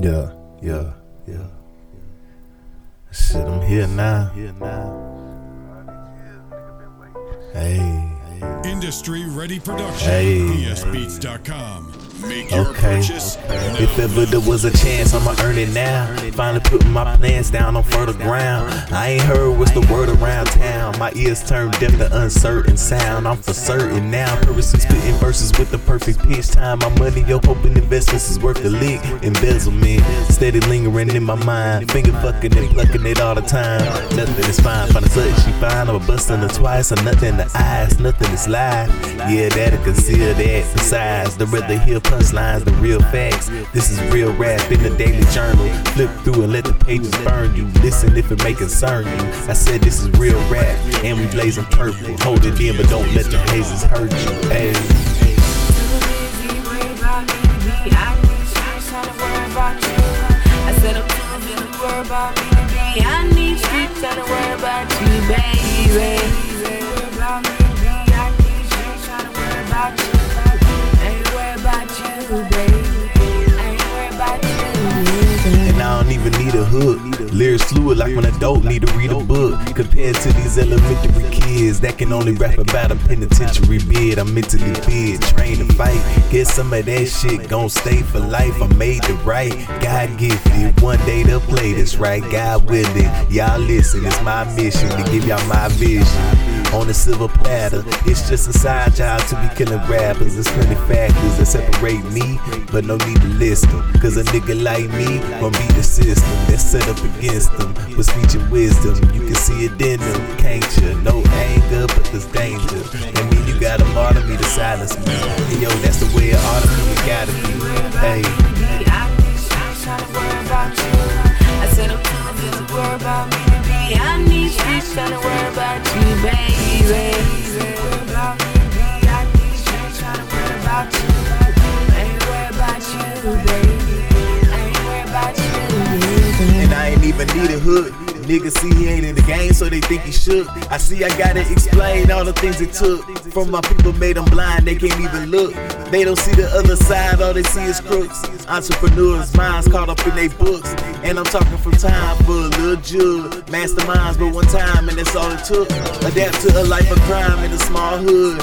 Yeah, yeah, yeah. Shit, I'm here now. Hey, Industry Ready Production. Hey. ESBeats.com. Make your okay. If ever there was a chance, I'ma earn it now. Finally putting my plans down on fertile ground. I ain't heard what's the word around town. My ears turned deaf to uncertain sound. I'm for certain now. Purposely spitting verses with the perfect pitch time. My money, yo, hoping investments is worth the lick. Embezzlement, steady lingering in my mind. Finger fucking and plucking it all the time. Nothing is fine. Find a sudden she fine. I'm busting her twice. Or nothing in the eyes. Nothing is lie. Yeah, that'll conceal that. Besides, the rather hear punchlines than real facts. This is real rap in the daily journal. Flip through and let the pages burn you. Listen if it may concern you. I said this is real rap, and we blazing purple. Hold it in, but don't let the hazes hurt you. Hey. About me hook. Lyrics fluid like when a dope need to read a book. Compared to these elementary kids that can only rap about a penitentiary bid. I'm mentally fit, trained to fight. Get some of that shit gon' stay for life. I'm made to write. God gifted. One day they'll play this right. God willing. Y'all listen, it's my mission to give y'all my vision on a silver platter. It's just a side job to be killing rappers. There's plenty factors that separate me, but no need to list them. Cause a nigga like me gon' beat the system that's set up against them. With speech and wisdom, you can see it in them, can't you? No anger, but there's danger. And me, you gotta martyr me to silence me. And yo, that's the way it ought to be, it gotta be. Hey. Baby. Baby. Even need a hood. Niggas see he ain't in the game, so they think he shook. I see I gotta explain all the things it took. From my people made them blind, they can't even look. They don't see the other side, all they see is crooks. Entrepreneurs, minds caught up in they books. And I'm talking from time for a little jug. Masterminds, but one time, and that's all it took. Adapt to a life of crime in a small hood.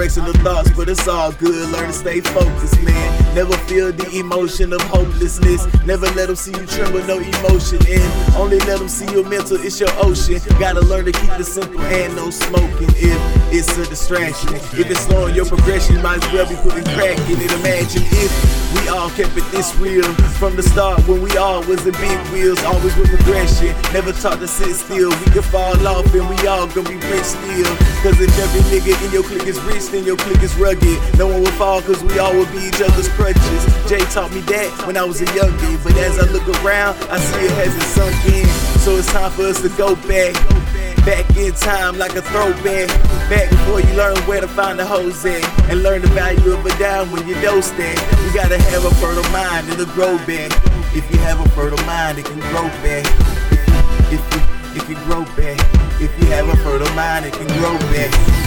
Direction of the thoughts, but it's all good. Learn to stay focused, man. Never feel the emotion of hopelessness. Never let them see you tremble, no emotion And Only let them see your mental, it's your ocean. Gotta learn to keep it simple and no smoking. If it's a distraction, if it's slowing your progression, might as well be putting crack in it. Imagine if we all kept it this real from the start when we all was in big wheels, always with progression. Never taught to sit still. We could fall off and we all gonna be rich still. Cause if every nigga in your clique is rich, then your clique is rugged. No one will fall cause we all will be each other's crutches. Jay taught me that when I was a youngin', but as I look around, I see it hasn't sunk in. So it's time for us to go back. Back in time like a throwback. Back before you learn where to find the hoes at. And learn the value of a dime when you don't stand. You gotta have a fertile mind a grow back. If you have a fertile mind, it can grow back. If you, if you, it can grow back. If you have a fertile mind, it can grow back.